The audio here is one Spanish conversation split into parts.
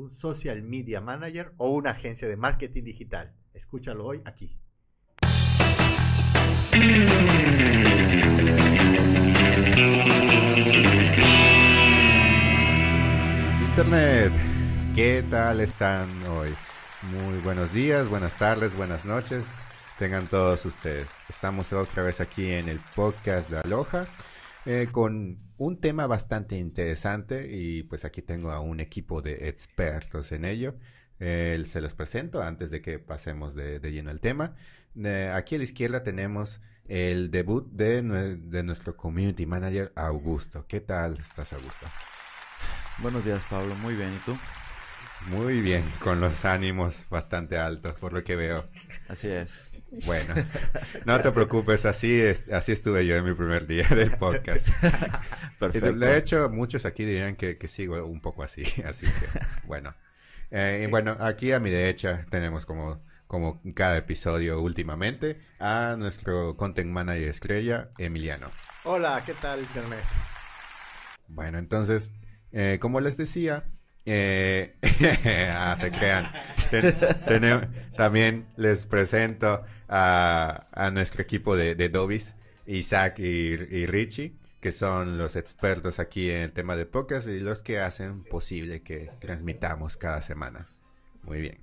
un social media manager o una agencia de marketing digital? Escúchalo hoy aquí. Internet, ¿qué tal están hoy? Muy buenos días, buenas tardes, buenas noches. Tengan todos ustedes. Estamos otra vez aquí en el podcast de Aloha eh, con un tema bastante interesante y pues aquí tengo a un equipo de expertos en ello. se los presento antes de que pasemos de, lleno al tema. Eh, aquí a la izquierda tenemos el debut de, de nuestro community manager Augusto. ¿Qué tal estás, Augusto? Buenos días, Pablo. Muy bien. ¿Y tú? Muy bien, con los ánimos bastante altos, por lo que veo. Así es. Bueno, no te preocupes, así, así estuve yo en mi primer día del podcast. Perfecto. De hecho, muchos aquí dirían que, sigo un poco así, así que, bueno. Eh, bueno, aquí a mi derecha tenemos como, como cada episodio últimamente a nuestro content manager estrella, Emiliano. Hola, ¿qué tal, Internet? Bueno, entonces, eh, como les decía, eh, ah, se crean. también les presento a, nuestro equipo de, de Dobis, Isaac y, Richie, que son los expertos aquí en el tema de podcast y los que hacen posible que transmitamos cada semana. Muy bien.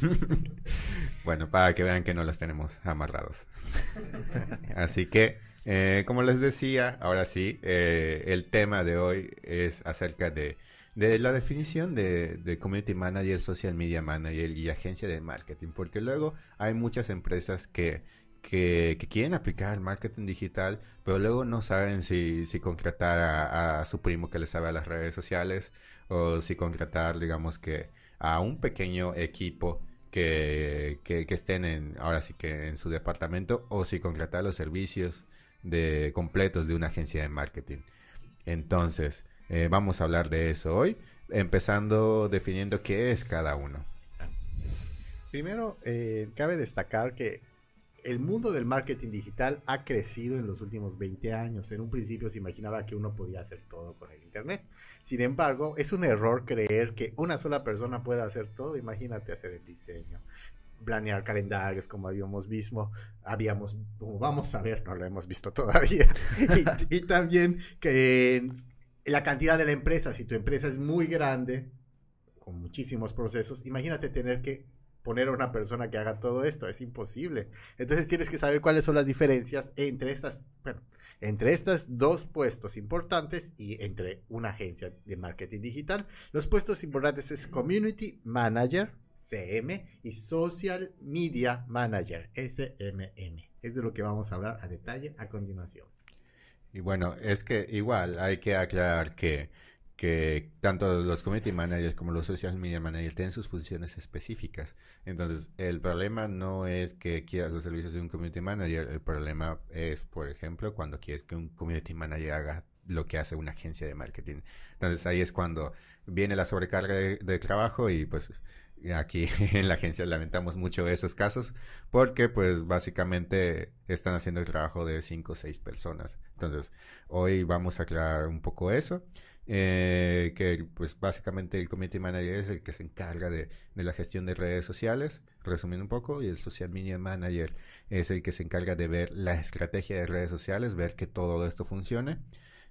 bueno, para que vean que no los tenemos amarrados. Así que, eh, como les decía, ahora sí, eh, el tema de hoy es acerca de de la definición de, community manager, social media manager y agencia de marketing, porque luego hay muchas empresas que, que, quieren aplicar el marketing digital, pero luego no saben si, si contratar a, su primo que le sabe a las redes sociales o si contratar, digamos que, a un pequeño equipo que, que, que estén en, ahora sí que en su departamento o si contratar los servicios de completos de una agencia de marketing. Entonces, eh, vamos a hablar de eso hoy, empezando definiendo qué es cada uno. Primero, eh, cabe destacar que el mundo del marketing digital ha crecido en los últimos 20 años. En un principio se imaginaba que uno podía hacer todo con el Internet. Sin embargo, es un error creer que una sola persona pueda hacer todo. Imagínate hacer el diseño, planear calendarios como habíamos visto, habíamos, vamos a ver, no lo hemos visto todavía. y, y, también que la cantidad de la empresa, si tu empresa es muy grande, con muchísimos procesos, imagínate tener que poner a una persona que haga todo esto, es imposible. Entonces tienes que saber cuáles son las diferencias entre estas, bueno, entre estos dos puestos importantes y entre una agencia de marketing digital. Los puestos importantes es Community Manager, CM, y Social Media Manager, SMM. Es de lo que vamos a hablar a detalle a continuación. Y bueno, es que igual hay que aclarar que, que tanto los community managers como los social media managers tienen sus funciones específicas. Entonces, el problema no es que quieras los servicios de un community manager, el problema es, por ejemplo, cuando quieres que un community manager haga lo que hace una agencia de marketing. Entonces, ahí es cuando viene la sobrecarga de trabajo y pues aquí en la agencia lamentamos mucho esos casos porque pues básicamente están haciendo el trabajo de cinco o seis personas. Entonces, hoy vamos a aclarar un poco eso. Eh, que pues básicamente el community manager es el que se encarga de, de, la gestión de redes sociales, resumiendo un poco, y el social media manager es el que se encarga de ver la estrategia de redes sociales, ver que todo esto funcione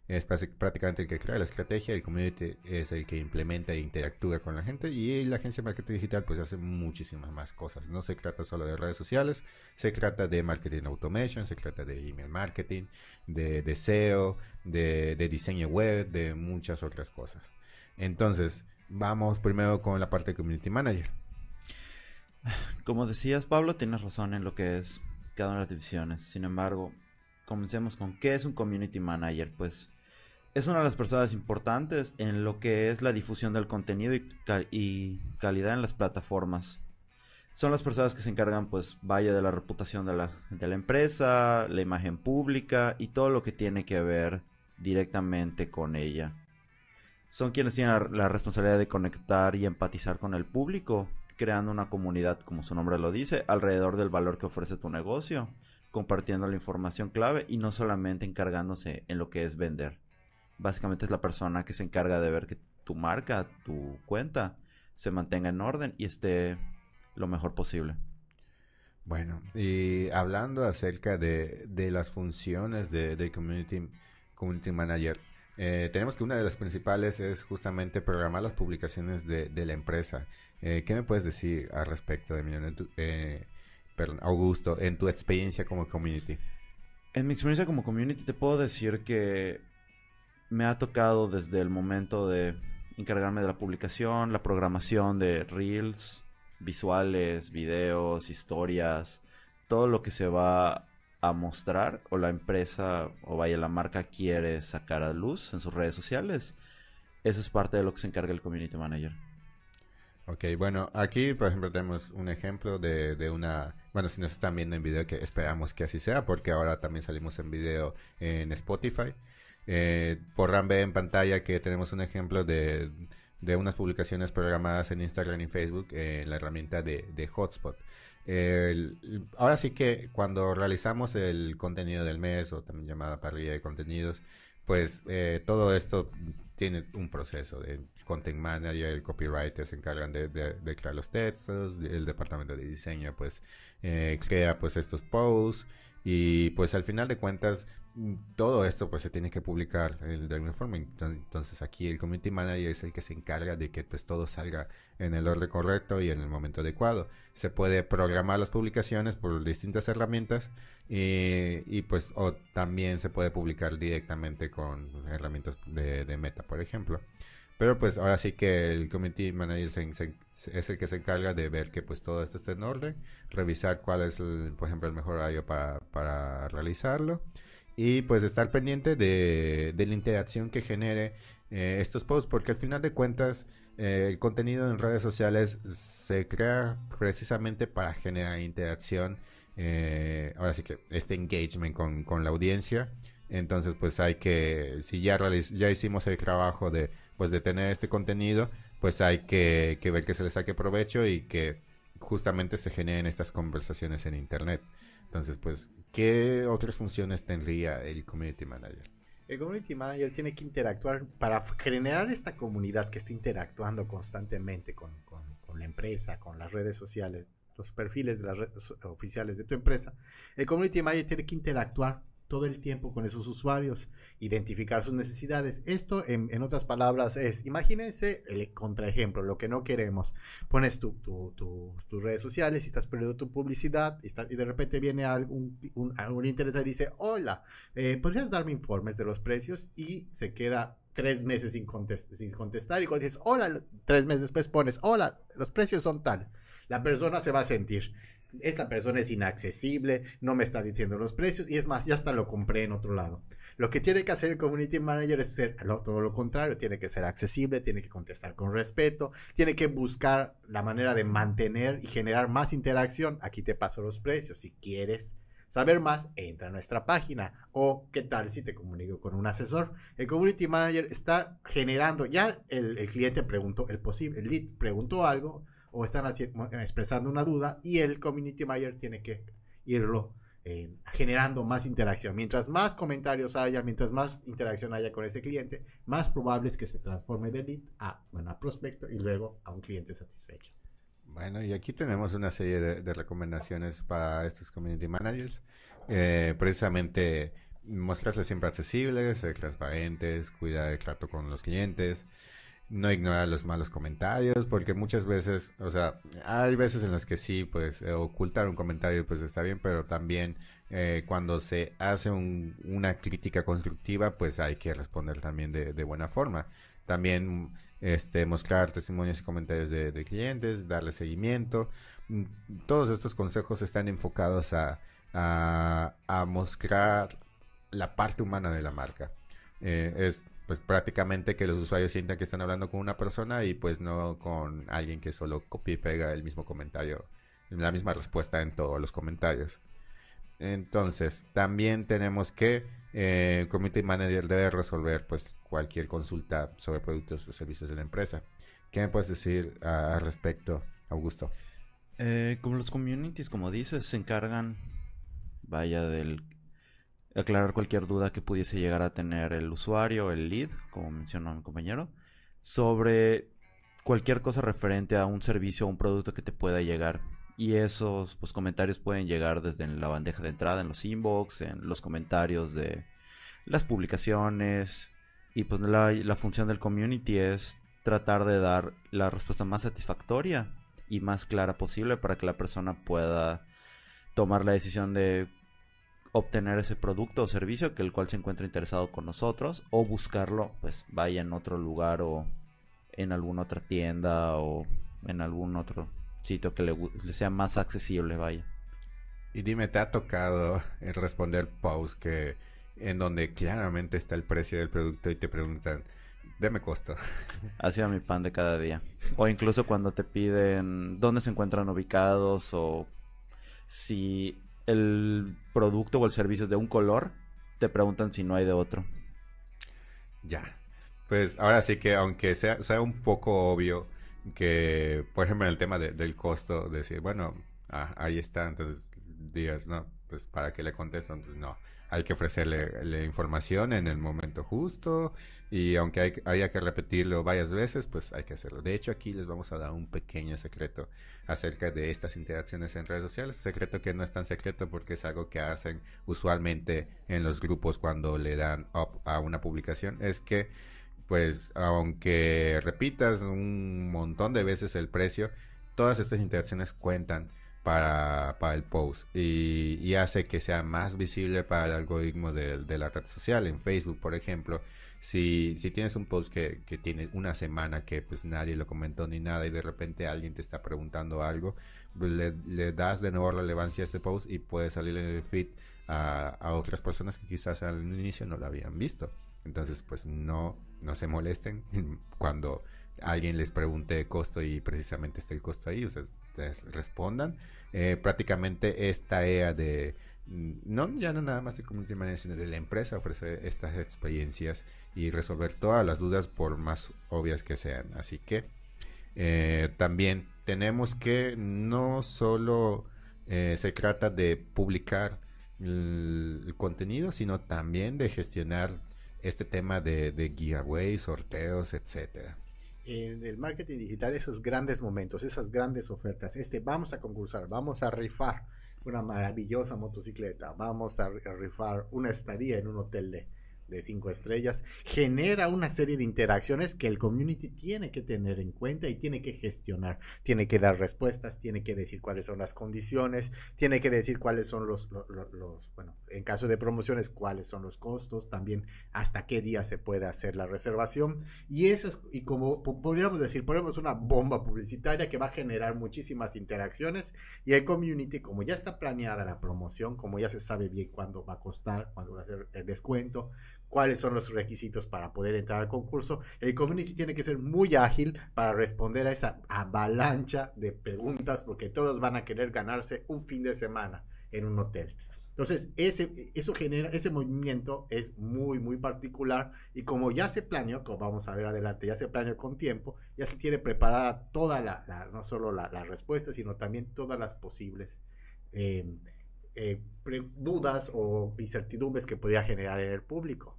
es prácticamente el que crea la estrategia, el community es el que implementa e interactúa con la gente y la agencia de marketing digital pues hace muchísimas más cosas. No se trata solo de redes sociales, se trata de marketing automation, se trata de email marketing, de, de SEO, de, de diseño web, de muchas otras cosas. Entonces, vamos primero con la parte de community manager. Como decías, Pablo, tienes razón en lo que es cada una de las divisiones. Sin embargo, comencemos con qué es un community manager. Pues es una de las personas importantes en lo que es la difusión del contenido y, calidad en las plataformas. Son las personas que se encargan, pues, vaya de la reputación de la, de la empresa, la imagen pública y todo lo que tiene que ver directamente con ella. Son quienes tienen la responsabilidad de conectar y empatizar con el público, creando una comunidad, como su nombre lo dice, alrededor del valor que ofrece tu negocio, compartiendo la información clave y no solamente encargándose en lo que es vender básicamente es la persona que se encarga de ver que tu marca, tu cuenta, se mantenga en orden y esté lo mejor posible. Bueno, y hablando acerca de, de las funciones de, de community, community Manager, eh, tenemos que una de las principales es justamente programar las publicaciones de, de la empresa. Eh, ¿Qué me puedes decir al respecto de eh, Augusto, en tu experiencia como community? En mi experiencia como community te puedo decir que me ha tocado desde el momento de encargarme de la publicación, la programación de reels, visuales, videos, historias, todo lo que se va a mostrar o la empresa o vaya la marca quiere sacar a luz en sus redes sociales. Eso es parte de lo que se encarga el community manager. Ok, bueno, aquí por ejemplo tenemos un ejemplo de, de, una, bueno, si nos están viendo en video, que esperamos que así sea, porque ahora también salimos en video en Spotify. Eh, podrán en pantalla que tenemos un ejemplo de, de unas publicaciones programadas en Instagram y Facebook en la herramienta de, de Hotspot. ahora sí que cuando realizamos el contenido del mes o también llamada parrilla de contenidos, pues eh, todo esto tiene un proceso. El content manager, el copywriter se encargan de, de, crear los textos, el departamento de diseño pues eh, crea pues estos posts y pues al final de cuentas todo esto pues se tiene que publicar de alguna forma. Entonces aquí el community manager es el que se encarga de que pues todo salga en el orden correcto y en el momento adecuado. Se puede programar las publicaciones por distintas herramientas y, pues o también se puede publicar directamente con herramientas de, meta, por ejemplo. Pero pues ahora sí que el community manager es el que se encarga de ver que pues todo esto esté en orden, revisar cuál es el, por ejemplo el mejor horario para, para realizarlo y pues estar pendiente de, la interacción que genere eh, estos posts, porque al final de cuentas eh, el contenido en redes sociales se crea precisamente para generar interacción, eh, ahora sí que este engagement con, la audiencia. Entonces, pues hay que, si ya, ya hicimos el trabajo de, pues, de tener este contenido, pues hay que, que ver que se le saque provecho y que justamente se generen estas conversaciones en Internet. Entonces, pues, ¿qué otras funciones tendría el Community Manager? El Community Manager tiene que interactuar para generar esta comunidad que está interactuando constantemente con, la empresa, con las redes sociales, los perfiles de las redes oficiales de tu empresa. El Community Manager tiene que interactuar todo el tiempo con esos usuarios, identificar sus necesidades. Esto, en, otras palabras, es, imagínense el contraejemplo, lo que no queremos. Pones tu, tus redes sociales y estás perdiendo tu publicidad y, y de repente viene algún, un, algún interesado y dice, hola, eh, ¿podrías darme informes de los precios? Y se queda tres meses sin, sin contestar y cuando dices, hola, tres meses después pones, hola, los precios son tal. La persona se va a sentir esta persona es inaccesible, no me está diciendo los precios y es más, ya hasta lo compré en otro lado. Lo que tiene que hacer el community manager es ser todo lo contrario, tiene que ser accesible, tiene que contestar con respeto, tiene que buscar la manera de mantener y generar más interacción. Aquí te paso los precios. Si quieres saber más, entra a nuestra página. O qué tal si te comunico con un asesor. El community manager está generando, ya el, el cliente preguntó, el posible, el lead preguntó algo o están expresando una duda y el community manager tiene que irlo eh, generando más interacción. Mientras más comentarios haya, mientras más interacción haya con ese cliente, más probable es que se transforme de lead a, bueno, prospecto y luego a un cliente satisfecho. Bueno, y aquí tenemos una serie de, recomendaciones para estos community managers. Eh, precisamente mostrarse siempre accesibles, transparentes, cuidar el trato con los clientes, no ignorar los malos comentarios, porque muchas veces, o sea, hay veces en las que sí, pues eh, ocultar un comentario pues está bien, pero también eh, cuando se hace una crítica constructiva, pues hay que responder también de, buena forma. También este, mostrar testimonios y comentarios de, clientes, darle seguimiento. Mm, todos estos consejos están enfocados a, a, mostrar la parte humana de la marca. Eh, es pues prácticamente que los usuarios sientan que están hablando con una persona y pues no con alguien que solo copia y pega el mismo comentario, la misma respuesta en todos los comentarios. Entonces, también tenemos que eh, el Community Manager debe resolver pues cualquier consulta sobre productos o servicios de la empresa. ¿Qué me puedes decir al respecto, Augusto? Eh, como los communities, como dices, se encargan, vaya, del aclarar cualquier duda que pudiese llegar a tener el usuario, el lead, como mencionó mi compañero, sobre cualquier cosa referente a un servicio o un producto que te pueda llegar. Y esos pues, comentarios pueden llegar desde la bandeja de entrada, en los inbox, en los comentarios de las publicaciones. Y pues la, la función del community es tratar de dar la respuesta más satisfactoria y más clara posible para que la persona pueda tomar la decisión de obtener ese producto o servicio que el cual se encuentra interesado con nosotros o buscarlo pues vaya en otro lugar o en alguna otra tienda o en algún otro sitio que le, sea más accesible, vaya. Y dime, ¿te ha tocado responder posts que en donde claramente está el precio del producto y te preguntan, deme costo? Ha sido mi pan de cada día. O incluso cuando te piden dónde se encuentran ubicados o si el producto o el servicio es de un color, te preguntan si no hay de otro. Ya. Pues ahora sí que aunque sea, sea un poco obvio que, por ejemplo, en el tema del costo, decir, bueno, ah, ahí está, entonces digas, no, pues para que le contestan, pues no, hay que ofrecerle información en el momento justo y aunque hay, haya que repetirlo varias veces, pues hay que hacerlo. De hecho, aquí les vamos a dar un pequeño secreto acerca de estas interacciones en redes sociales. Secreto que no es tan secreto porque es algo que hacen usualmente en los grupos cuando le dan up a una publicación. Es que pues aunque repitas un montón de veces el precio, todas estas interacciones cuentan para, el post y, hace que sea más visible para el algoritmo de, la red social. En Facebook, por ejemplo, si, si tienes un post que, tiene una semana que pues nadie lo comentó ni nada y de repente alguien te está preguntando algo, pues, le, das de nuevo relevancia a este post y puede salir en el feed a, a otras personas que quizás al inicio no lo habían visto. Entonces, pues no, no se molesten cuando alguien les pregunte costo y precisamente esté el costo ahí, ustedes, respondan. Eh, prácticamente esta EA de, mm, no ya no nada más de community manager, sino de la empresa ofrece estas experiencias y resolver todas las dudas por más obvias que sean. Así que eh, también tenemos que no solo eh, se trata de publicar el contenido, sino también de gestionar este tema de, de giveaways, sorteos, etcétera. En el marketing digital, esos grandes momentos, esas grandes ofertas, este, vamos a concursar, vamos a rifar una maravillosa motocicleta, vamos a rifar una estadía en un hotel de de cinco estrellas, genera una serie de interacciones que el community tiene que tener en cuenta y tiene que gestionar. Tiene que dar respuestas, tiene que decir cuáles son las condiciones, tiene que decir cuáles son los, bueno, en caso de promociones, cuáles son los costos, también hasta qué día se puede hacer la reservación. Y eso es, y como podríamos decir, ponemos una bomba publicitaria que va a generar muchísimas interacciones y el community, como ya está planeada la promoción, como ya se sabe bien cuándo va a costar, cuándo va a ser el descuento, cuáles son los requisitos para poder entrar al concurso. El community tiene que ser muy ágil para responder a esa avalancha de preguntas porque todos van a querer ganarse un fin de semana en un hotel. Entonces, ese, eso genera, ese movimiento es muy, muy particular y como ya se planeó, como vamos a ver adelante, ya se planeó con tiempo, ya se tiene preparada toda la, no solo la, respuesta, sino también todas las posibles eh, eh, dudas o incertidumbres que podría generar en el público.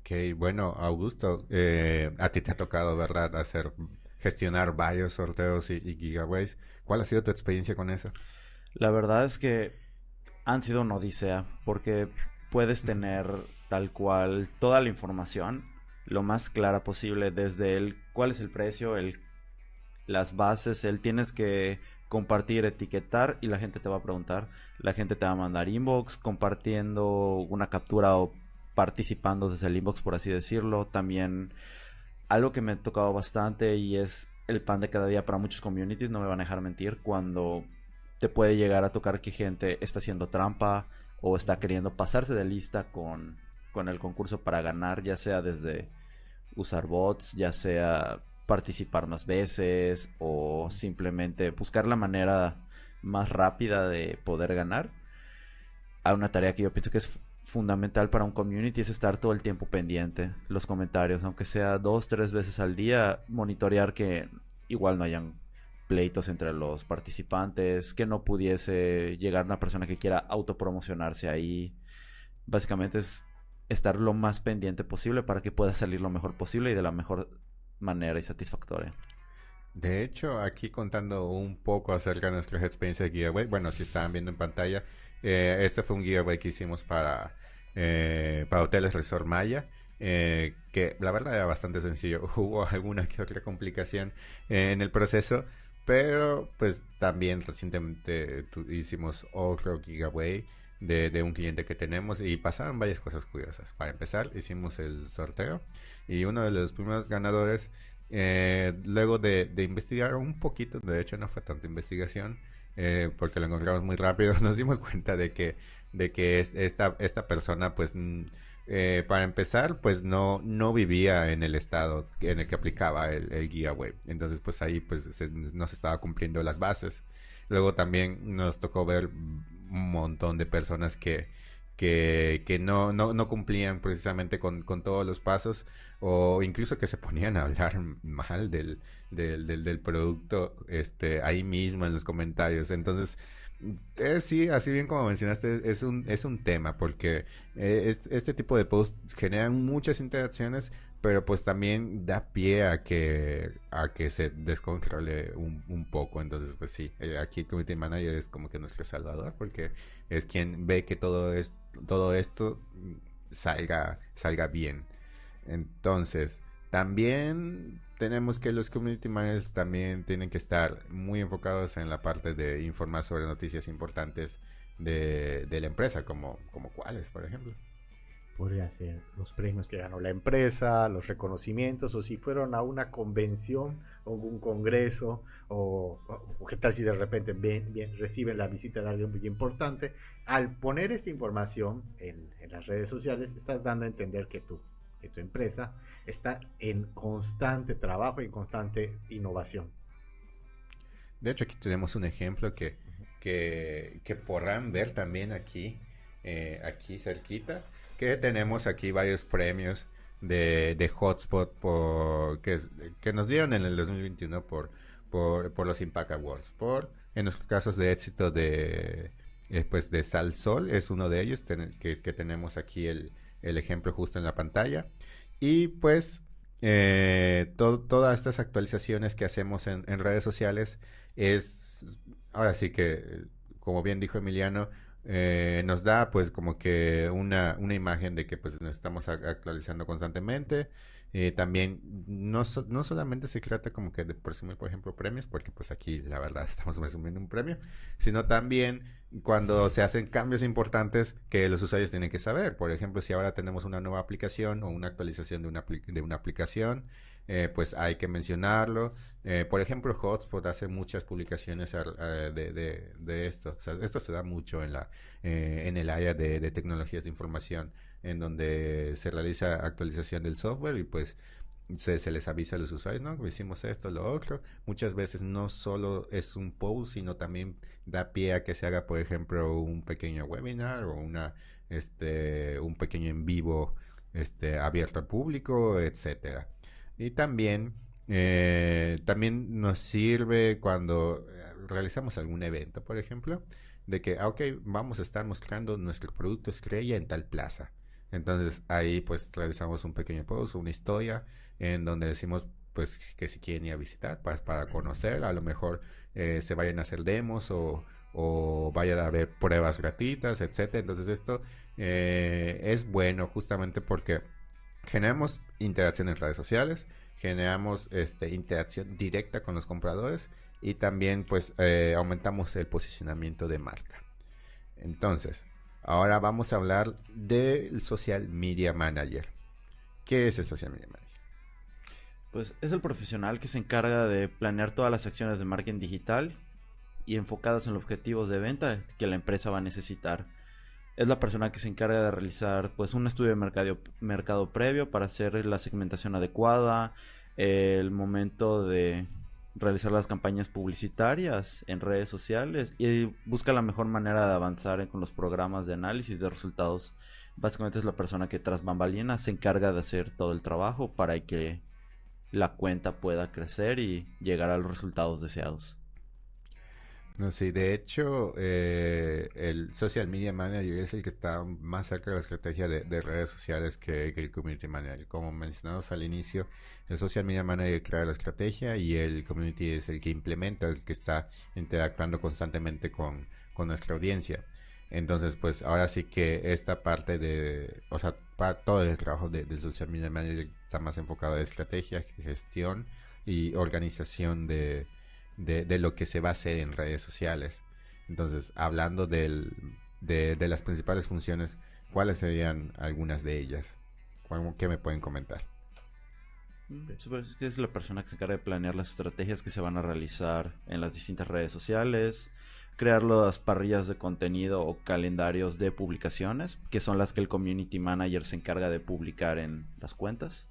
Ok, bueno, Augusto, eh, a ti te ha tocado, ¿verdad?, hacer, gestionar varios sorteos y, gigaways. ¿Cuál ha sido tu experiencia con eso? La verdad es que han sido una odisea, porque puedes tener tal cual toda la información lo más clara posible, desde el cuál es el precio, el, las bases, el tienes que compartir, etiquetar y la gente te va a preguntar, la gente te va a mandar inbox compartiendo una captura o participando desde el inbox, por así decirlo. También algo que me ha tocado bastante y es el pan de cada día para muchos communities, no me van a dejar mentir, cuando te puede llegar a tocar que gente está haciendo trampa o está queriendo pasarse de lista con, con el concurso para ganar, ya sea desde usar bots, ya sea participar más veces o simplemente buscar la manera más rápida de poder ganar. Hay una tarea que yo pienso que es fundamental para un community es estar todo el tiempo pendiente los comentarios, aunque sea dos, tres veces al día, monitorear que igual no hayan pleitos entre los participantes, que no pudiese llegar una persona que quiera autopromocionarse ahí. Básicamente es estar lo más pendiente posible para que pueda salir lo mejor posible y de la mejor manera y satisfactoria. De hecho, aquí contando un poco acerca de nuestra experiencia de giveaway, bueno, si estaban viendo en pantalla, eh, este fue un giveaway que hicimos para, eh, para Hoteles Resort Maya. Eh, que la verdad era bastante sencillo. Hubo alguna que otra complicación en el proceso, pero pues también recientemente hicimos otro giveaway de, un cliente que tenemos y pasaron varias cosas curiosas. Para empezar, hicimos el sorteo y uno de los primeros ganadores, eh, luego de, investigar un poquito, de hecho no fue tanta investigación, eh, porque lo encontramos muy rápido, nos dimos cuenta de que, de que esta, esta persona pues eh, para empezar, pues no, no vivía en el estado en el que aplicaba el, el guía web. Entonces, pues ahí pues no se estaba cumpliendo las bases. Luego también nos tocó ver un montón de personas que, que, que no, no, no, cumplían precisamente con, con, todos los pasos o incluso que se ponían a hablar mal del, del, del, del producto este, ahí mismo en los comentarios. Entonces, eh, sí, así bien como mencionaste, es un, es un tema porque eh, este tipo de posts generan muchas interacciones, pero pues también da pie a que, a que se descontrole un, un poco. Entonces, pues sí, eh, aquí el Community Manager es como que nuestro salvador porque es quien ve que todo, es, todo esto salga, salga bien. Entonces, también tenemos que los community managers también tienen que estar muy enfocados en la parte de informar sobre noticias importantes de, de la empresa, como, como cuáles, por ejemplo. Podría ser los premios que ganó la empresa, los reconocimientos, o si fueron a una convención o un congreso, o, o qué tal si de repente reciben la visita de alguien muy importante. Al poner esta información en, en las redes sociales, estás dando a entender que tú que tu empresa está en constante trabajo y constante innovación. De hecho, aquí tenemos un ejemplo que, que, que podrán ver también aquí, eh, aquí cerquita, que tenemos aquí varios premios de, de Hotspot por, que, que, nos dieron en el 2021 por, por, por los Impact Awards, por en los casos de éxito de, eh, pues de Sal Sol, es uno de ellos, que, que tenemos aquí el, el ejemplo justo en la pantalla. Y pues eh, todas estas actualizaciones que hacemos en, redes sociales es, ahora sí que, como bien dijo Emiliano, eh, nos da pues como que una, una imagen de que pues nos estamos actualizando constantemente. Eh, también no, no solamente se trata como que de presumir, por ejemplo, premios, porque pues aquí la verdad estamos presumiendo un premio, sino también cuando se hacen cambios importantes que los usuarios tienen que saber. Por ejemplo, si ahora tenemos una nueva aplicación o una actualización de una, de una aplicación, eh, pues hay que mencionarlo. Eh, por ejemplo, Hotspot hace muchas publicaciones uh, de, de, esto. Esto se da mucho en, la, eh, en el área de, de tecnologías de información en donde se realiza actualización del software y pues se, se, les avisa a los usuarios, ¿no? Hicimos esto, lo otro. Muchas veces no solo es un post, sino también da pie a que se haga, por ejemplo, un pequeño webinar o una, este, un pequeño en vivo, este, abierto al público, etcétera. Y también, eh, también nos sirve cuando realizamos algún evento, por ejemplo, de que, ah, ok, vamos a estar mostrando nuestro producto estrella en tal plaza. Entonces ahí pues realizamos un pequeño post, una historia en donde decimos pues que si quieren ir a visitar para, para conocer, a lo mejor eh, se vayan a hacer demos o, o, vayan a ver pruebas gratuitas, etcétera. Entonces esto eh, es bueno justamente porque generamos interacción en redes sociales, generamos este, interacción directa con los compradores y también pues eh, aumentamos el posicionamiento de marca. Entonces, Ahora vamos a hablar del Social Media Manager. ¿Qué es el Social Media Manager? Pues es el profesional que se encarga de planear todas las acciones de marketing digital y enfocadas en los objetivos de venta que la empresa va a necesitar. Es la persona que se encarga de realizar pues un estudio de mercado, mercado previo para hacer la segmentación adecuada, el momento de realizar las campañas publicitarias en redes sociales y busca la mejor manera de avanzar con los programas de análisis de resultados. Básicamente es la persona que tras bambalinas se encarga de hacer todo el trabajo para que la cuenta pueda crecer y llegar a los resultados deseados. No, sí, de hecho, eh, el social media manager es el que está más cerca de la estrategia de, redes sociales que, el community manager. Como mencionamos al inicio, el social media manager crea la estrategia y el community es el que implementa, el que está interactuando constantemente con, nuestra audiencia. Entonces, pues ahora sí que esta parte de, o sea, para todo el trabajo del de social media manager está más enfocado en estrategia, gestión y organización de de, lo que se va a hacer en redes sociales. Entonces, hablando del, de, las principales funciones, ¿cuáles serían algunas de ellas? ¿Qué me pueden comentar? Es la persona que se encarga de planear las estrategias que se van a realizar en las distintas redes sociales, crear las parrillas de contenido o calendarios de publicaciones, que son las que el community manager se encarga de publicar en las cuentas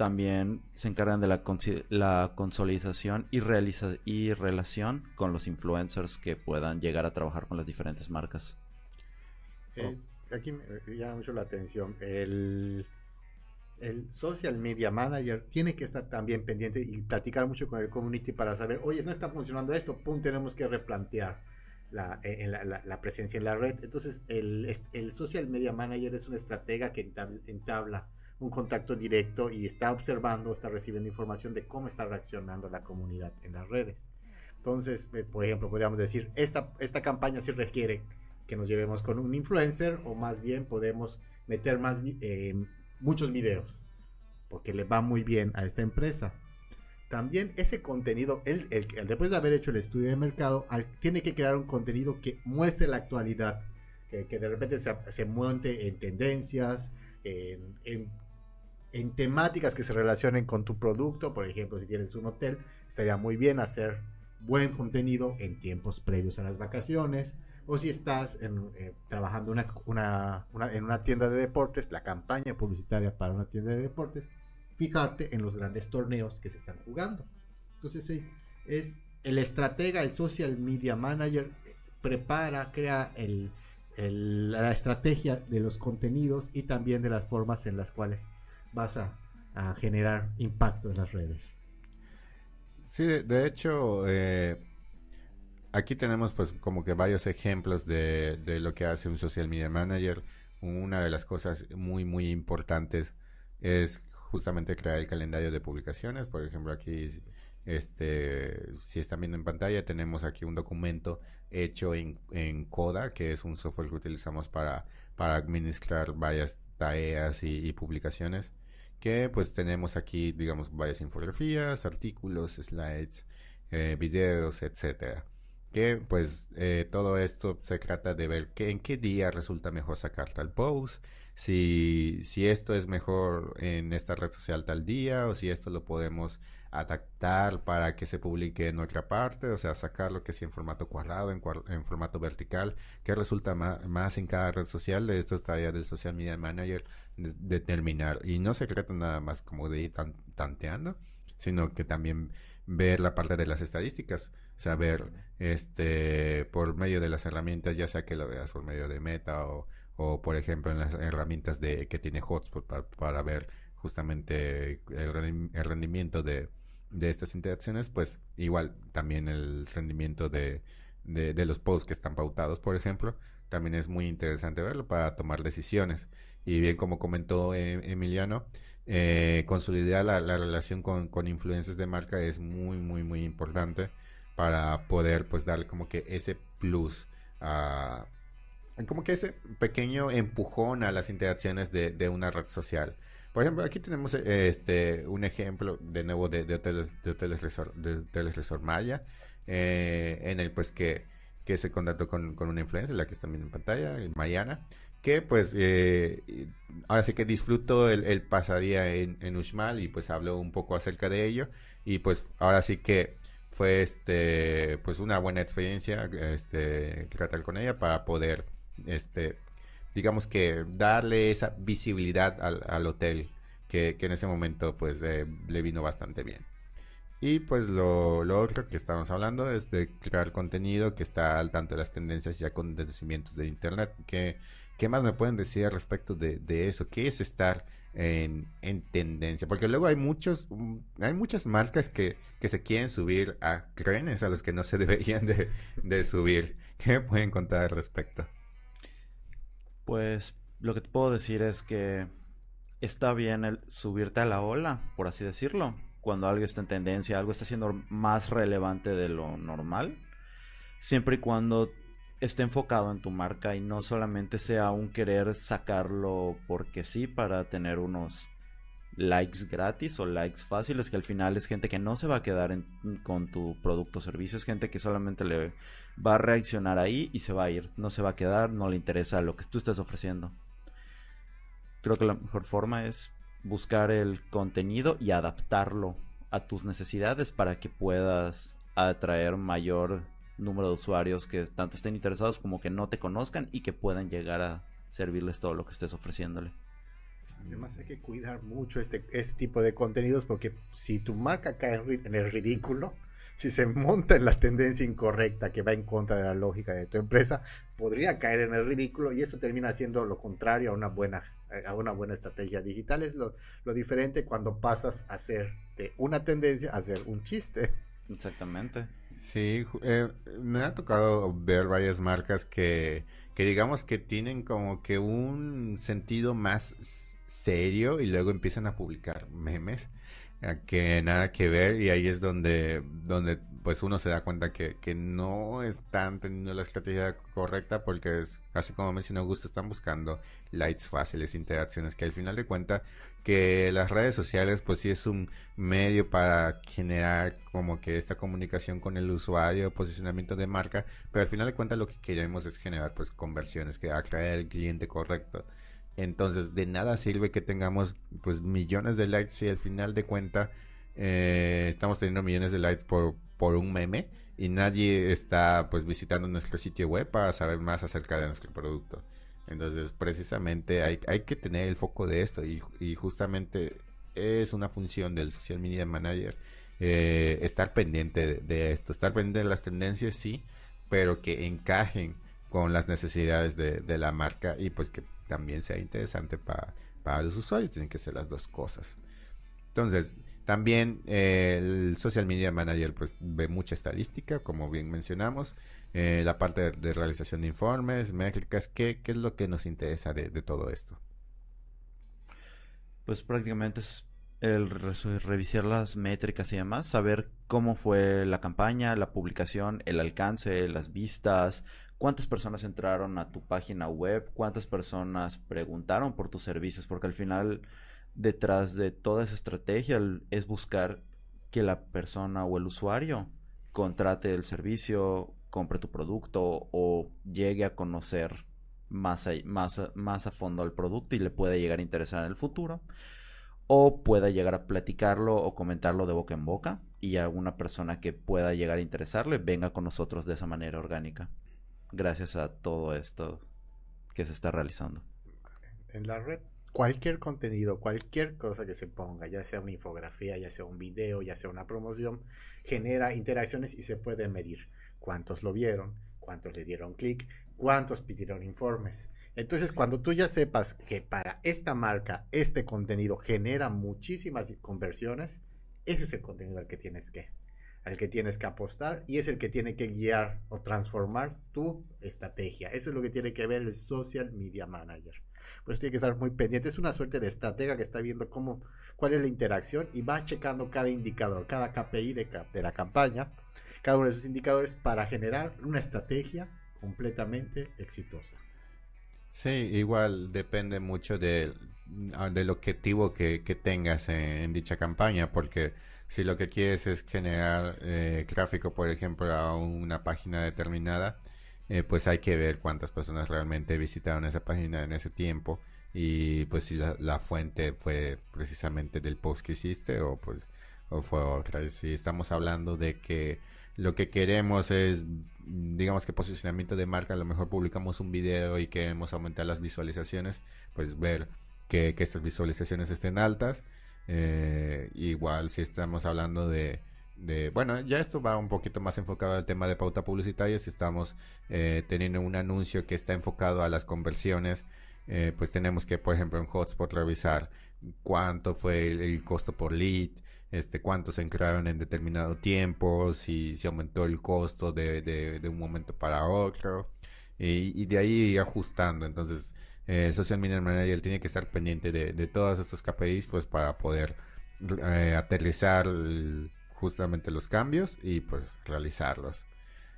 también se encargan de la, la consolidación y, realiza y relación con los influencers que puedan llegar a trabajar con las diferentes marcas. Eh, aquí me llama mucho la atención. El, el social media manager tiene que estar también pendiente y platicar mucho con el community para saber, oye, no está funcionando esto, pum, tenemos que replantear la, la, presencia en la red. Entonces, el, el, social media manager es una estratega que entabla un contacto directo y está observando, está recibiendo información de cómo está reaccionando la comunidad en las redes. Entonces, eh, por ejemplo, podríamos decir, esta, esta campaña sí requiere que nos llevemos con un influencer o más bien podemos meter más eh, muchos videos porque le va muy bien a esta empresa. También ese contenido, el, después de haber hecho el estudio de mercado, tiene que crear un contenido que muestre la actualidad, que, de repente se, se monte en tendencias, en, en en temáticas que se relacionen con tu producto. Por ejemplo, si tienes un hotel, estaría muy bien hacer buen contenido en tiempos previos a las vacaciones. O si estás eh, trabajando una, en una tienda de deportes, la campaña publicitaria para una tienda de deportes, fijarte en los grandes torneos que se están jugando. Entonces es, el estratega, el social media manager, prepara, crea la estrategia de los contenidos y también de las formas en las cuales vas a, generar impacto en las redes. Sí, de, hecho, eh, aquí tenemos pues como que varios ejemplos de, lo que hace un social media manager. Una de las cosas muy, muy importantes es justamente crear el calendario de publicaciones. Por ejemplo, aquí, este, si están viendo en pantalla, tenemos aquí un documento hecho en, en Coda, que es un software que utilizamos para, para administrar varias tareas y publicaciones que pues tenemos aquí, digamos, varias infografías, artículos, slides, eh, videos, etcétera. Que pues eh, todo esto se trata de ver que, en qué día resulta mejor sacar tal post, si, si esto es mejor en esta red social tal día o si esto lo podemos adaptar para que se publique en otra parte, o sea, sacarlo que sea en formato cuadrado, en, en formato vertical, que resulta más, en cada red social, de esto estaría del social media manager determinar. Y no se trata nada más como de ir tanteando, sino que también ver la parte de las estadísticas, saber este por medio de las herramientas, ya sea que lo veas por medio de Meta o, o por ejemplo en las herramientas de que tiene Hotspot para, ver justamente el, rendimiento de, de, estas interacciones, pues igual también el rendimiento de, de, los posts que están pautados, por ejemplo, también es muy interesante verlo para tomar decisiones. Y bien, como comentó eh, Emiliano, eh, consolidar la, relación con, con influencias de marca es muy, muy, muy importante para poder pues darle como que ese plus a como que ese pequeño empujón a las interacciones de, una red social. Por ejemplo, aquí tenemos este un ejemplo de nuevo de, hoteles de hoteles resort, de hoteles resort Maya, eh, en el pues que, que se contactó con, con una influencer, la que está viendo en pantalla, Mayana, que pues eh, ahora sí que disfruto el, el pasadía en, en, Uxmal y pues hablo un poco acerca de ello y pues ahora sí que fue este pues una buena experiencia este tratar con ella para poder este digamos que darle esa visibilidad al, al hotel que, que, en ese momento pues eh, le vino bastante bien y pues lo, lo, otro que estamos hablando es de crear contenido que está al tanto de las tendencias y acontecimientos de internet que ¿qué más me pueden decir al respecto de, de eso? ¿Qué es estar en, en, tendencia? Porque luego hay muchos, mm, hay muchas marcas que, que se quieren subir a trenes a los que no se deberían de, de subir. ¿Qué me pueden contar al respecto? Pues lo que te puedo decir es que está bien el subirte a la ola, por así decirlo. Cuando algo está en tendencia, algo está siendo más relevante de lo normal. Siempre y cuando esté enfocado en tu marca y no solamente sea un querer sacarlo porque sí para tener unos likes gratis o likes fáciles que al final es gente que no se va a quedar con tu producto o servicio, es gente que solamente le va a reaccionar ahí y se va a ir, no se va a quedar, no le interesa lo que tú estés ofreciendo. Creo que la mejor forma es buscar el contenido y adaptarlo a tus necesidades para que puedas atraer mayor número de usuarios que tanto estén interesados como que no te conozcan y que puedan llegar a servirles todo lo que estés ofreciéndole. Además hay que cuidar mucho este, este tipo de contenidos porque si tu marca cae en el ridículo, si se monta en la tendencia incorrecta que va en contra de la lógica de tu empresa, podría caer en el ridículo y eso termina siendo lo contrario a una buena, a una buena estrategia digital. Es lo, lo diferente cuando pasas a ser de una tendencia a ser un chiste. Exactamente. Sí, eh, me ha tocado ver varias marcas que, que digamos que tienen como que un sentido más serio y luego empiezan a publicar memes que nada que ver y ahí es donde, donde pues uno se da cuenta que, que no están teniendo la estrategia correcta porque es, así como mencionó Augusto, están buscando likes fáciles, interacciones, que al final de cuentas que las redes sociales pues sí es un medio para generar como que esta comunicación con el usuario, posicionamiento de marca, pero al final de cuentas lo que queremos es generar pues conversiones, que atraer al cliente correcto. Entonces, de nada sirve que tengamos pues millones de likes si al final de cuenta eh, estamos teniendo millones de likes por, por un meme y nadie está pues visitando nuestro sitio web para saber más acerca de nuestro producto. Entonces, precisamente hay, hay que tener el foco de esto y, justamente es una función del social media manager eh, estar pendiente de, de, esto, estar pendiente de las tendencias, sí, pero que encajen con las necesidades de, de la marca y pues que también sea interesante para, para los usuarios. Tienen que ser las dos cosas. Entonces, también eh, el Social Media Manager pues ve mucha estadística, como bien mencionamos. Eh, la parte de, realización de informes, métricas, ¿qué, ¿qué, es lo que nos interesa de, de todo esto? Pues prácticamente es el revisar las métricas y demás, saber cómo fue la campaña, la publicación, el alcance, las vistas, cuántas personas entraron a tu página web, cuántas personas preguntaron por tus servicios, porque al final detrás de toda esa estrategia es buscar que la persona o el usuario contrate el servicio, compre tu producto o llegue a conocer más a, más, más a fondo el producto y le pueda llegar a interesar en el futuro o pueda llegar a platicarlo o comentarlo de boca en boca y a una persona que pueda llegar a interesarle venga con nosotros de esa manera orgánica gracias a todo esto que se está realizando. En la red, cualquier contenido, cualquier cosa que se ponga, ya sea una infografía, ya sea un video, ya sea una promoción, genera interacciones y se puede medir cuántos lo vieron, cuántos le dieron clic, cuántos pidieron informes. Entonces, cuando tú ya sepas que para esta marca este contenido genera muchísimas conversiones, ese es el contenido al que tienes que al que tienes que apostar y es el que tiene que guiar o transformar tu estrategia. Eso es lo que tiene que ver el social media manager. Por eso tiene que estar muy pendiente. Es una suerte de estratega que está viendo cómo, cuál es la interacción y va checando cada indicador, cada KPI de, de la campaña, cada uno de esos indicadores para generar una estrategia completamente exitosa. Sí, igual depende mucho de, del objetivo que, tengas en, en dicha campaña, porque si lo que quieres es generar eh, tráfico, por ejemplo, a una página determinada, eh, pues hay que ver cuántas personas realmente visitaron esa página en ese tiempo y pues si la, fuente fue precisamente del post que hiciste o pues o fue otra. Si estamos hablando de que lo que queremos es, digamos que posicionamiento de marca, a lo mejor publicamos un video y queremos aumentar las visualizaciones, pues ver que, que estas visualizaciones estén altas eh, igual si estamos hablando de, de, bueno, ya esto va un poquito más enfocado al tema de pauta publicitaria, si estamos eh, teniendo un anuncio que está enfocado a las conversiones, eh, pues tenemos que, por ejemplo, en Hotspot revisar cuánto fue el, costo por lead, este, cuántos entraron en determinado tiempo, si se aumentó el costo de, de, un momento para otro, y, de ahí ir ajustando. Entonces, el Social Media Manager tiene que estar pendiente de, de todos estos KPIs, pues para poder eh, aterrizar justamente los cambios y pues realizarlos.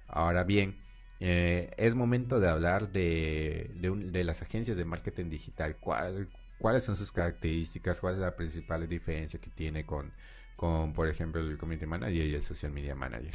Ahora bien, eh, es momento de hablar de, de, las agencias de marketing digital. ¿Cuáles son sus características? ¿Cuál es la principal diferencia que tiene con, con, por ejemplo, el Community Manager y el Social Media Manager?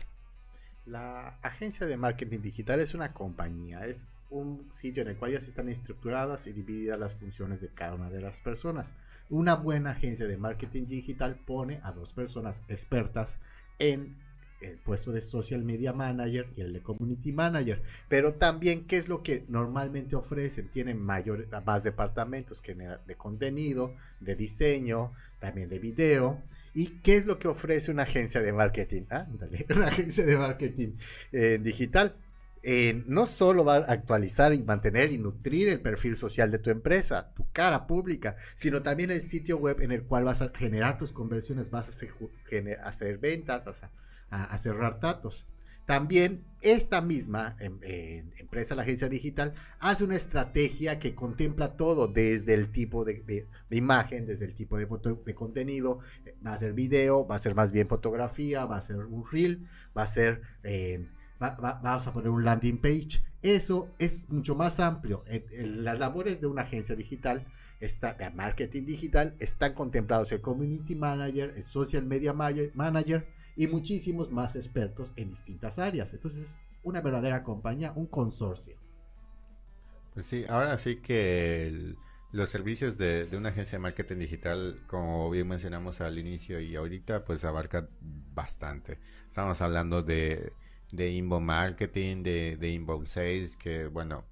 La agencia de marketing digital es una compañía, es un sitio en el cual ya se están estructuradas y divididas las funciones de cada una de las personas. Una buena agencia de marketing digital pone a dos personas expertas en el puesto de social media manager y el de community manager. Pero también, ¿qué es lo que normalmente ofrecen? Tienen mayores, más departamentos que de contenido, de diseño, también de video. ¿Y qué es lo que ofrece una agencia de marketing? Ah, una agencia de marketing eh, digital eh, no solo va a actualizar y mantener y nutrir el perfil social de tu empresa, tu cara pública, sino también el sitio web en el cual vas a generar tus conversiones, vas a hacer, ventas, vas a, cerrar datos. También esta misma em, empresa, la agencia digital, hace una estrategia que contempla todo, desde el tipo de, imagen, desde el tipo de, contenido, eh, va a ser video, va a ser más bien fotografía, va a ser un reel, va a ser eh, vamos a poner un landing page. Eso es mucho más amplio. las labores de una agencia digital, está, de marketing digital, están contemplados el community manager, el social media manager y muchísimos más expertos en distintas áreas. Entonces, una verdadera compañía, un consorcio. Pues sí, ahora sí que los servicios de, de, una agencia de marketing digital, como bien mencionamos al inicio y ahorita, pues abarca bastante. Estamos hablando de de inbound marketing, de, de inbound sales, que bueno,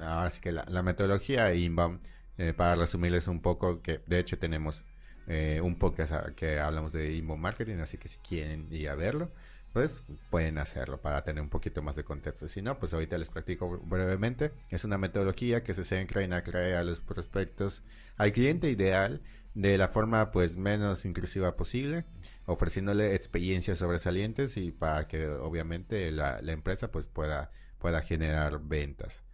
ahora sí que la, metodología inbound, eh, para resumirles un poco, que de hecho tenemos eh, un podcast que hablamos de inbound marketing, así que si quieren ir a verlo, pues pueden hacerlo para tener un poquito más de contexto. Si no, pues ahorita les practico brevemente. Es una metodología que se centra en atraer a los prospectos al cliente ideal de la forma pues menos inclusiva posible, ofreciéndole experiencias sobresalientes y para que obviamente la, empresa pues pueda, pueda generar ventas.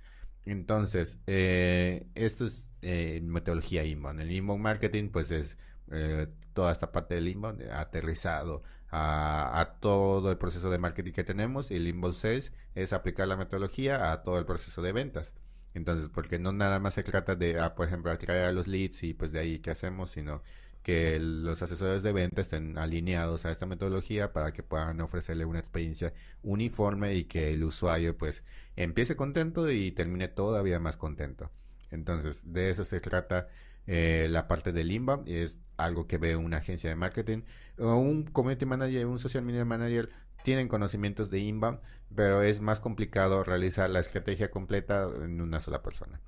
Entonces, eh, esto es eh, metodología inbound. El inbound marketing pues es eh, toda esta parte del inbound aterrizado a, a, todo el proceso de marketing que tenemos y el inbound sales es aplicar la metodología a todo el proceso de ventas. Entonces, porque no nada más se trata de, ah, por ejemplo, atraer a los leads y pues de ahí qué hacemos, sino que los asesores de venta estén alineados a esta metodología para que puedan ofrecerle una experiencia uniforme y que el usuario pues empiece contento y termine todavía más contento. Entonces, de eso se trata eh, la parte del inbound es algo que ve una agencia de marketing o un community manager, un social media manager tienen conocimientos de inbound, pero es más complicado realizar la estrategia completa en una sola persona.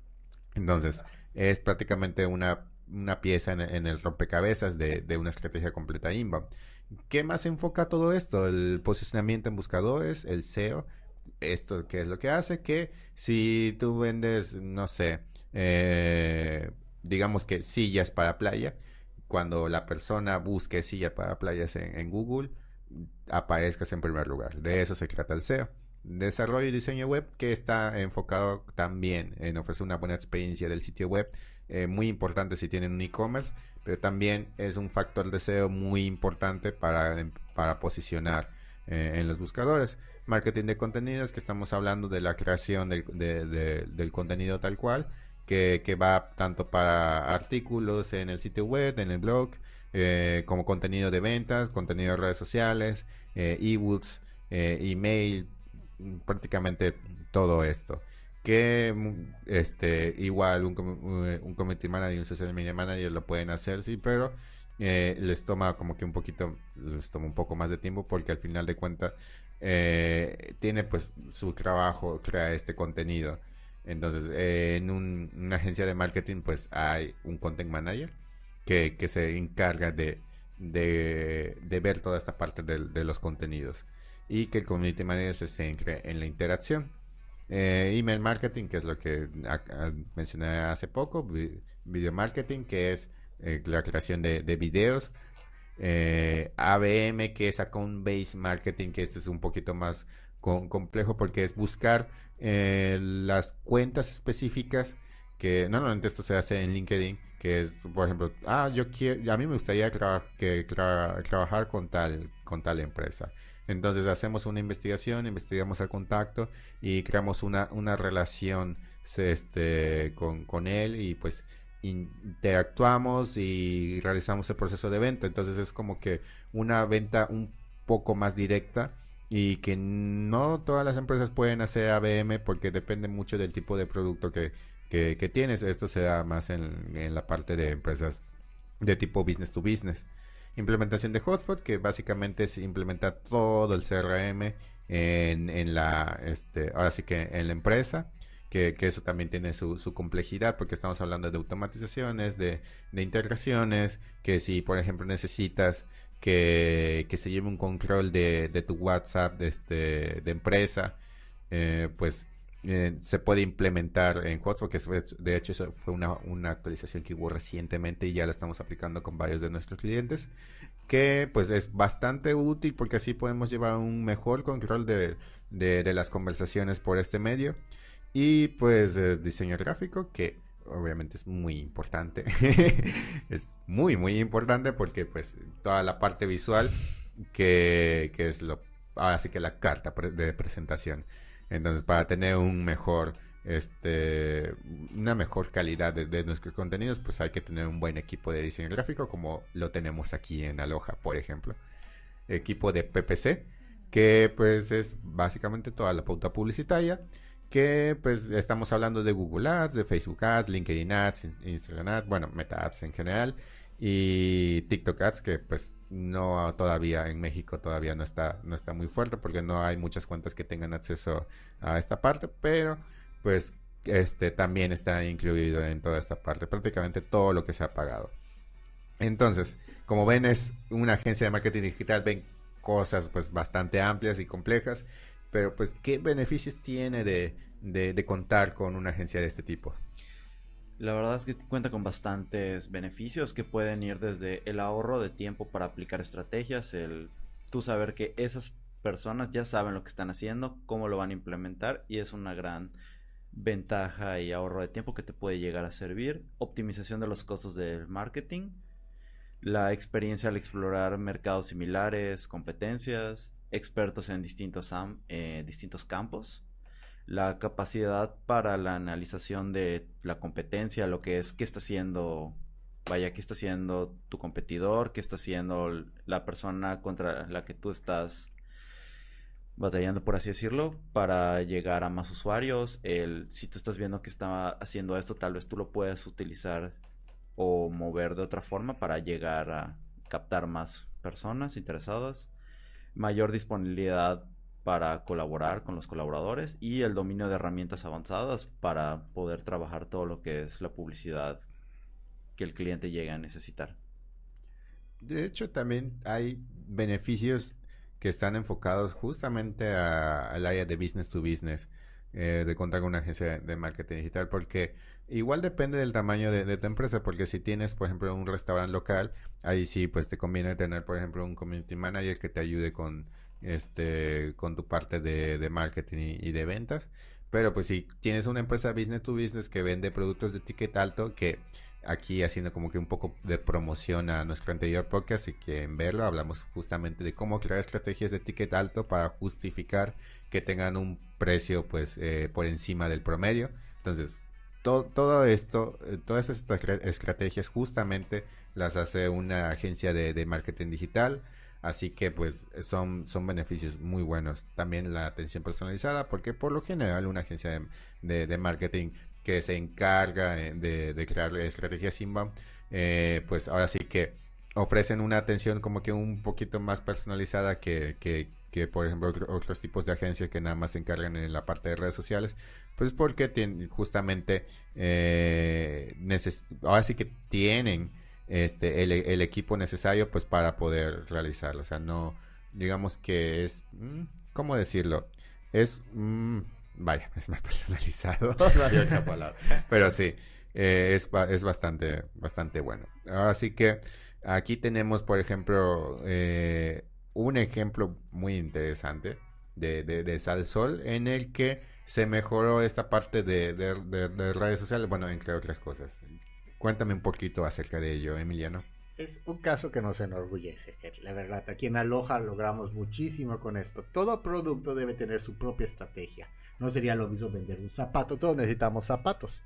Entonces, es prácticamente una, una pieza en, el rompecabezas de, de, una estrategia completa inbound. ¿Qué más enfoca todo esto? El posicionamiento en buscadores, el SEO. Esto que es lo que hace que si tú vendes, no sé, eh, digamos que sillas para playa, cuando la persona busque sillas para playas en Google, aparezcas en primer lugar. De eso se trata el SEO. Desarrollo y diseño web que está enfocado también en ofrecer una buena experiencia del sitio web. Eh, muy importante si tienen un e-commerce, pero también es un factor de SEO muy importante para, em, para posicionar eh, en los buscadores. Marketing de contenidos, que estamos hablando de la creación del, del contenido tal cual, que, que, va tanto para artículos en el sitio web, en el blog, eh, como contenido de ventas, contenido de redes sociales, eh, ebooks, eh, email, prácticamente todo esto. Que mm, este igual un, un community manager y un social media manager lo pueden hacer, sí, pero les toma como que un poquito, les toma un poco más de tiempo porque al final de cuentas tiene pues su trabajo, crea este contenido. Entonces, en una agencia de marketing, pues hay un content manager que, se encarga de, de, ver toda esta parte de, los contenidos y que el community manager se centre en la interacción. Eh, email marketing, que es lo que mencioné hace poco, video marketing, que es eh, la creación de, videos, eh, ABM, que es Account Based Marketing, que este es un poquito más complejo porque es buscar las cuentas específicas que normalmente esto se hace en LinkedIn que es, por ejemplo, ah, yo quiero, a mí me gustaría que, trabajar con tal, con tal empresa. Entonces hacemos una investigación, investigamos el contacto y creamos una, una relación este, con, con él y pues interactuamos y realizamos el proceso de venta. Entonces es como que una venta un poco más directa y que no todas las empresas pueden hacer ABM porque depende mucho del tipo de producto que, que, tienes. Esto se da más en, la parte de empresas de tipo business to business. Implementación de Hotspot, que básicamente es implementar todo el CRM en, en la, este, ahora sí que en la empresa. Que, eso también tiene su, complejidad porque estamos hablando de automatizaciones, de, integraciones, que si por ejemplo necesitas que, se lleve un control de, tu WhatsApp de, este, de empresa, eh, pues eh, se puede implementar en Hotspot, que de hecho eso fue una, actualización que hubo recientemente y ya la estamos aplicando con varios de nuestros clientes, que pues es bastante útil porque así podemos llevar un mejor control de, las conversaciones por este medio. Y pues diseño gráfico, que obviamente es muy importante. es muy, muy importante porque pues toda la parte visual que, que es lo, ahora sí que la carta de presentación. Entonces, para tener un mejor, este, una mejor calidad de, nuestros contenidos, pues hay que tener un buen equipo de diseño gráfico, como lo tenemos aquí en Aloha, por ejemplo. Equipo de PPC, que pues es básicamente toda la pauta publicitaria que pues estamos hablando de Google Ads, de Facebook Ads, LinkedIn Ads, Instagram Ads, bueno, Meta Ads en general y TikTok Ads que pues no todavía en México todavía no está no está muy fuerte porque no hay muchas cuentas que tengan acceso a esta parte pero pues este también está incluido en toda esta parte prácticamente todo lo que se ha pagado. Entonces como ven es una agencia de marketing digital ven cosas pues bastante amplias y complejas pero pues qué beneficios tiene de, de contar con una agencia de este tipo la verdad es que cuenta con bastantes beneficios que pueden ir desde el ahorro de tiempo para aplicar estrategias, el tú saber que esas personas ya saben lo que están haciendo, cómo lo van a implementar y es una gran ventaja y ahorro de tiempo que te puede llegar a servir, optimización de los costos del marketing, la experiencia al explorar mercados similares, competencias, expertos en distintos, eh, distintos campos, la capacidad para la analización de la competencia, lo que es qué está haciendo, vaya, qué está haciendo tu competidor, qué está haciendo la persona contra la que tú estás batallando, por así decirlo, para llegar a más usuarios. El, si tú estás viendo que está haciendo esto, tal vez tú lo puedes utilizar o mover de otra forma para llegar a captar más personas interesadas. Mayor disponibilidad para colaborar con los colaboradores y el dominio de herramientas avanzadas para poder trabajar todo lo que es la publicidad que el cliente llegue a necesitar. De hecho, también hay beneficios que están enfocados justamente al área de business to business, eh, de contar con una agencia de marketing digital, porque igual depende del tamaño de, de, tu empresa, porque si tienes, por ejemplo, un restaurante local, ahí sí, pues te conviene tener, por ejemplo, un community manager que te ayude con este, con tu parte de, marketing y, de ventas. Pero pues si tienes una empresa business to business que vende productos de ticket alto, que aquí haciendo como que un poco de promoción a nuestro anterior podcast y que en verlo hablamos justamente de cómo crear estrategias de ticket alto para justificar que tengan un precio pues eh, por encima del promedio. Entonces, todo esto, eh, todas estas estrategias justamente las hace una agencia de marketing digital Así que pues son, son beneficios muy buenos. También la atención personalizada, porque por lo general una agencia de, marketing que se encarga eh, de, crear estrategias inbound, eh, pues ahora sí que ofrecen una atención como que un poquito más personalizada que, que, por ejemplo otros tipos de agencias que nada más se encargan en la parte de redes sociales, pues porque tienen, justamente eh, ahora sí que tienen este, el, equipo necesario pues para poder realizarlo. O sea, no, digamos que es, mm, ¿cómo decirlo? Es, mm, vaya, es más personalizado, pero sí, eh, es, es bastante, bastante bueno. Así que aquí tenemos, por ejemplo, eh, un ejemplo muy interesante de, de, de Salsol en el que se mejoró esta parte de, de, redes sociales, bueno, entre otras cosas. Cuéntame un poquito acerca de ello, Emiliano. Es un caso que nos enorgullece, la verdad. Aquí en Aloha logramos muchísimo con esto. Todo producto debe tener su propia estrategia. No sería lo mismo vender un zapato, todos necesitamos zapatos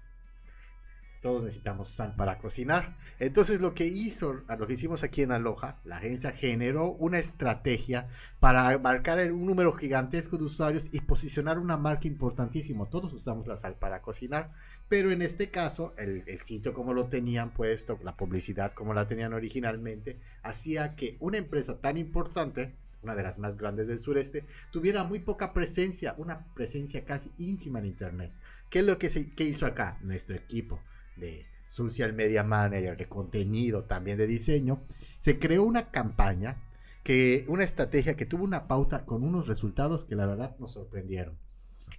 todos necesitamos sal para cocinar. Entonces lo que hizo, lo que hicimos aquí en Aloha, la agencia generó una estrategia para abarcar un número gigantesco de usuarios y posicionar una marca importantísima. Todos usamos la sal para cocinar, pero en este caso el, sitio como lo tenían puesto, la publicidad como la tenían originalmente, hacía que una empresa tan importante una de las más grandes del sureste, tuviera muy poca presencia, una presencia casi ínfima en Internet. ¿Qué es lo que, se, que hizo acá nuestro equipo? De social media manager, de contenido, también de diseño, se creó una campaña, que, una estrategia que tuvo una pauta con unos resultados que la verdad nos sorprendieron.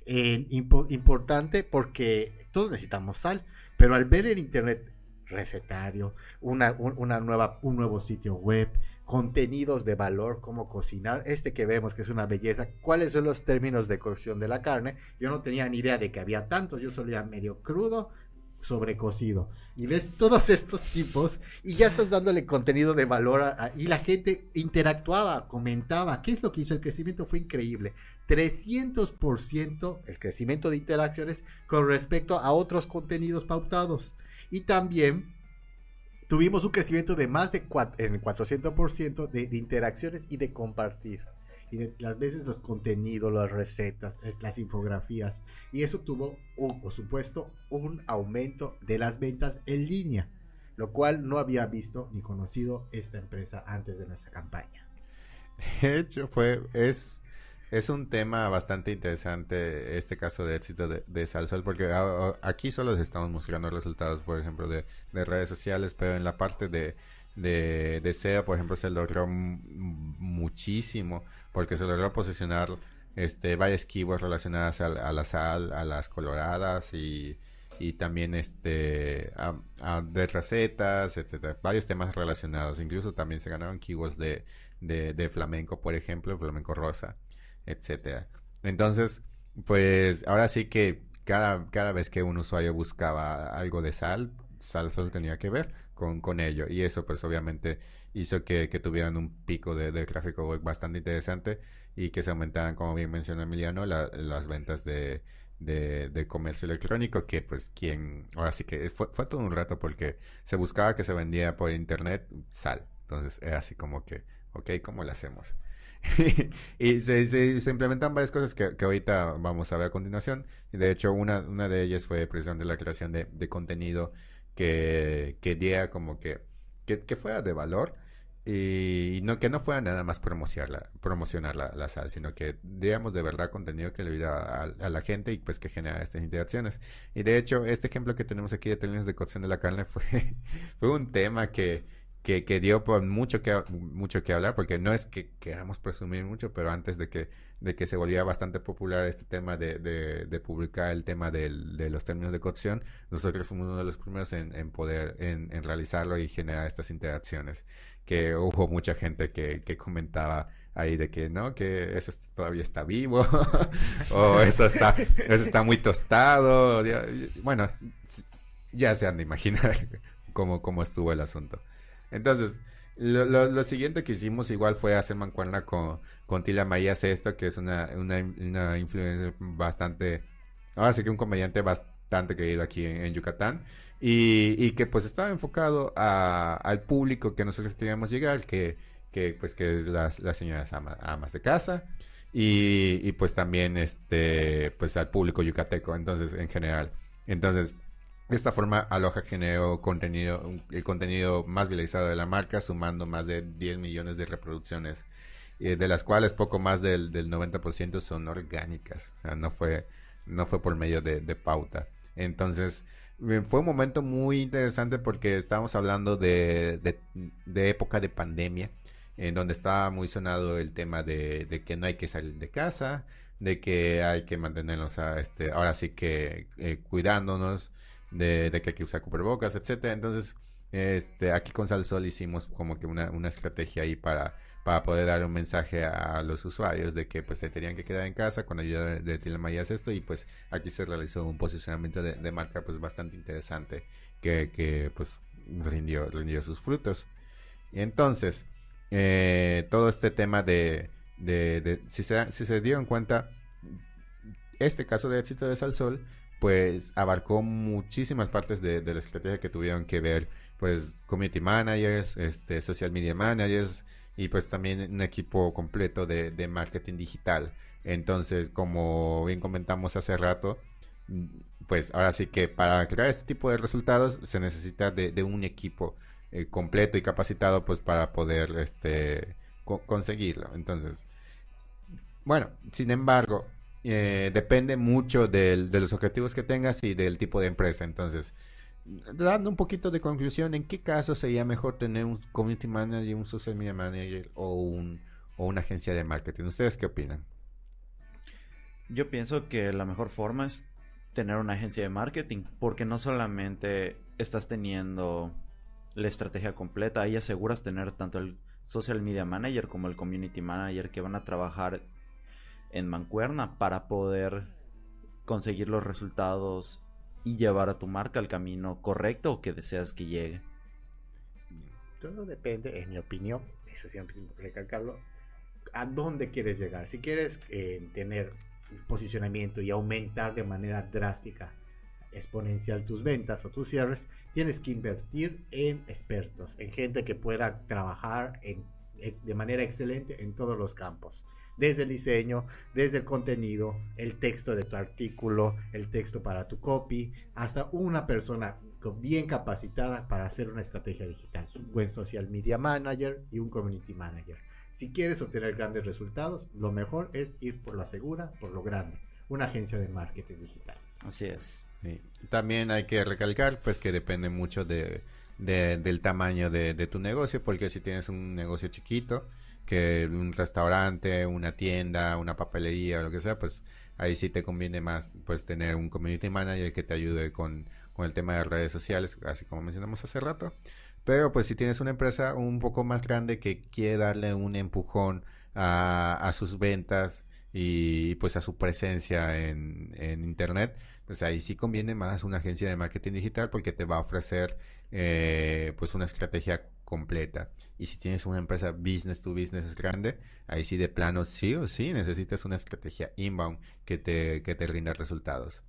importante porque todos necesitamos sal, pero al ver en internet recetario, una, una nueva, un nuevo sitio web, contenidos de valor, cómo cocinar, este que vemos que es una belleza, cuáles son los términos de cocción de la carne. Yo no tenía ni idea de que había tantos, yo solía medio crudo, sobrecocido. Y ves todos estos tipos y ya estás dándole contenido de valor y la gente interactuaba, comentaba. ¿Qué es lo que hizo? El crecimiento fue increíble. 300% el crecimiento de interacciones con respecto a otros contenidos pautados. Y también tuvimos un crecimiento de más de en 400% de interacciones y de compartir y las veces los contenidos, las recetas, las infografías. Y eso tuvo, por supuesto, un aumento de las ventas en línea, lo cual no había visto ni conocido esta empresa antes de nuestra campaña. De hecho, fue, es, es un tema bastante interesante este caso de éxito de, de Salsol, porque aquí solo estamos mostrando resultados, por ejemplo, de redes sociales, pero en la parte de de, de SEO, por ejemplo, se logró muchísimo porque se logró posicionar este, varias keywords relacionadas a, la sal, a las coloradas y, y también este a, de recetas, etcétera, varios temas relacionados. Incluso también se ganaron keywords de, de, de flamenco, por ejemplo, flamenco rosa, etcétera. Entonces, pues ahora sí que cada, cada vez que un usuario buscaba algo de sal, sal solo tenía que ver con, con ello. Y eso pues obviamente hizo que, que tuvieran un pico de, de, tráfico web bastante interesante y que se aumentaran, como bien mencionó Emiliano, las ventas de, de, comercio electrónico, que pues quien, ahora sí que fue, fue todo un rato porque se buscaba que se vendía por internet sal. Entonces era así como que, ok, ¿cómo lo hacemos? y se, se, implementan varias cosas que, que, ahorita vamos a ver a continuación. De hecho, una, una de ellas fue precisamente la creación de, de contenido que, que diera como que, que, fuera de valor y no que no fuera nada más promocionar promocionar la, sal, sino que digamos de verdad contenido que le diera a, la gente y pues que genera estas interacciones. Y de hecho, este ejemplo que tenemos aquí de términos de cocción de la carne fue, fue un tema que, que, que, dio por mucho que, mucho que hablar, porque no es que queramos presumir mucho, pero antes de que de que se volvía bastante popular este tema de, de, publicar el tema de los términos de cocción, nosotros fuimos uno de los primeros en, poder en, realizarlo y generar estas interacciones. Que hubo mucha gente que, que comentaba ahí de que no, que eso todavía está vivo, o eso está, eso está muy tostado. Bueno, ya se han de imaginar cómo, cómo estuvo el asunto. Entonces, lo, lo, siguiente que hicimos igual fue hacer mancuerna con, con Tila Maía esto que es una, una, una influencer bastante, ahora sí que un comediante bastante querido aquí en, Yucatán. Y, y, que pues estaba enfocado a, al público que nosotros queríamos llegar, que, que pues que es las, las señoras amas de casa. Y, y, pues también este pues al público yucateco entonces en general entonces de esta forma, Aloha generó contenido, el contenido más viralizado de la marca, sumando más de 10 millones de reproducciones, eh, de las cuales poco más del, del 90% son orgánicas. O sea, no fue, no fue por medio de, pauta. Entonces, fue un momento muy interesante porque estábamos hablando de, de, época de pandemia, en donde estaba muy sonado el tema de, que no hay que salir de casa, de que hay que mantenernos a, este, ahora sí que eh, cuidándonos, de, que hay que usar cubrebocas, etcétera. Entonces, este, aquí con Salsol hicimos como que una, una estrategia ahí para para poder dar un mensaje a los usuarios de que pues se tenían que quedar en casa con ayuda de, de esto y pues aquí se realizó un posicionamiento de, marca pues bastante interesante que, que pues rindió, rindió sus frutos. Y entonces, eh, todo este tema de, de, si, se, si se dieron cuenta, este caso de éxito de Salsol pues abarcó muchísimas partes de, de la estrategia que tuvieron que ver pues community managers, este, social media managers, y pues también un equipo completo de, marketing digital. Entonces, como bien comentamos hace rato, pues ahora sí que para crear este tipo de resultados se necesita de, un equipo eh, completo y capacitado pues para poder este conseguirlo. Entonces, bueno, sin embargo, eh, depende mucho de los objetivos que tengas y del tipo de empresa. Entonces, dando un poquito de conclusión, ¿en qué caso sería mejor tener un community manager, un social media manager o, un, o una agencia de marketing? ¿Ustedes qué opinan? Yo pienso que la mejor forma es tener una agencia de marketing, porque no solamente estás teniendo la estrategia completa, ahí aseguras tener tanto el social media manager como el community manager que van a trabajar en mancuerna para poder conseguir los resultados y llevar a tu marca al camino correcto que deseas que llegue. Todo depende, en mi opinión, eso siempre es recalcarlo, a dónde quieres llegar. Si quieres eh, tener posicionamiento y aumentar de manera drástica, exponencial tus ventas o tus cierres, tienes que invertir en expertos, en gente que pueda trabajar de manera excelente en todos los campos desde el diseño, desde el contenido, el texto de tu artículo, el texto para tu copy, hasta una persona bien capacitada para hacer una estrategia digital, un buen social media manager y un community manager. Si quieres obtener grandes resultados, lo mejor es ir por la segura, por lo grande, una agencia de marketing digital. Así es. También hay que recalcar pues que depende mucho de, del tamaño de, de tu negocio, porque si tienes un negocio chiquito, que un restaurante, una tienda, una papelería o lo que sea, pues ahí sí te conviene más pues tener un community manager que te ayude con, el tema de redes sociales, así como mencionamos hace rato. Pero pues si tienes una empresa un poco más grande que quiere darle un empujón a, a sus ventas y pues a su presencia en, en, internet, pues ahí sí conviene más una agencia de marketing digital porque te va a ofrecer eh, pues una estrategia completa. Y si tienes una empresa business to business grande, ahí sí de plano sí o sí necesitas una estrategia inbound que te, que te rinda resultados.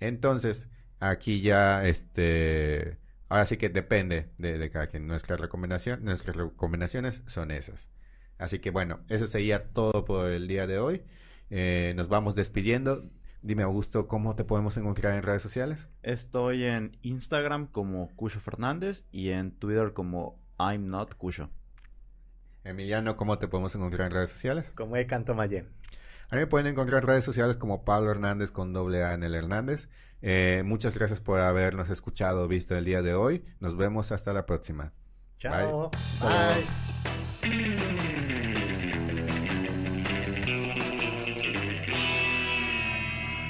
Entonces, aquí ya, este, ahora sí que depende de, cada quien. Nuestra recomendación, nuestras recomendaciones son esas. Así que bueno, eso sería todo por el día de hoy. Eh, nos vamos despidiendo. Dime, Augusto, ¿cómo te podemos encontrar en redes sociales? Estoy en Instagram como Cucho Fernández y en Twitter como I'm not Cucho. Emiliano, ¿cómo te podemos encontrar en redes sociales? Como Canto Mayen. A mí me pueden encontrar en redes sociales como Pablo Hernández con doble A en el Hernández. Eh, muchas gracias por habernos escuchado o visto el día de hoy. Nos vemos hasta la próxima. Chao. Bye.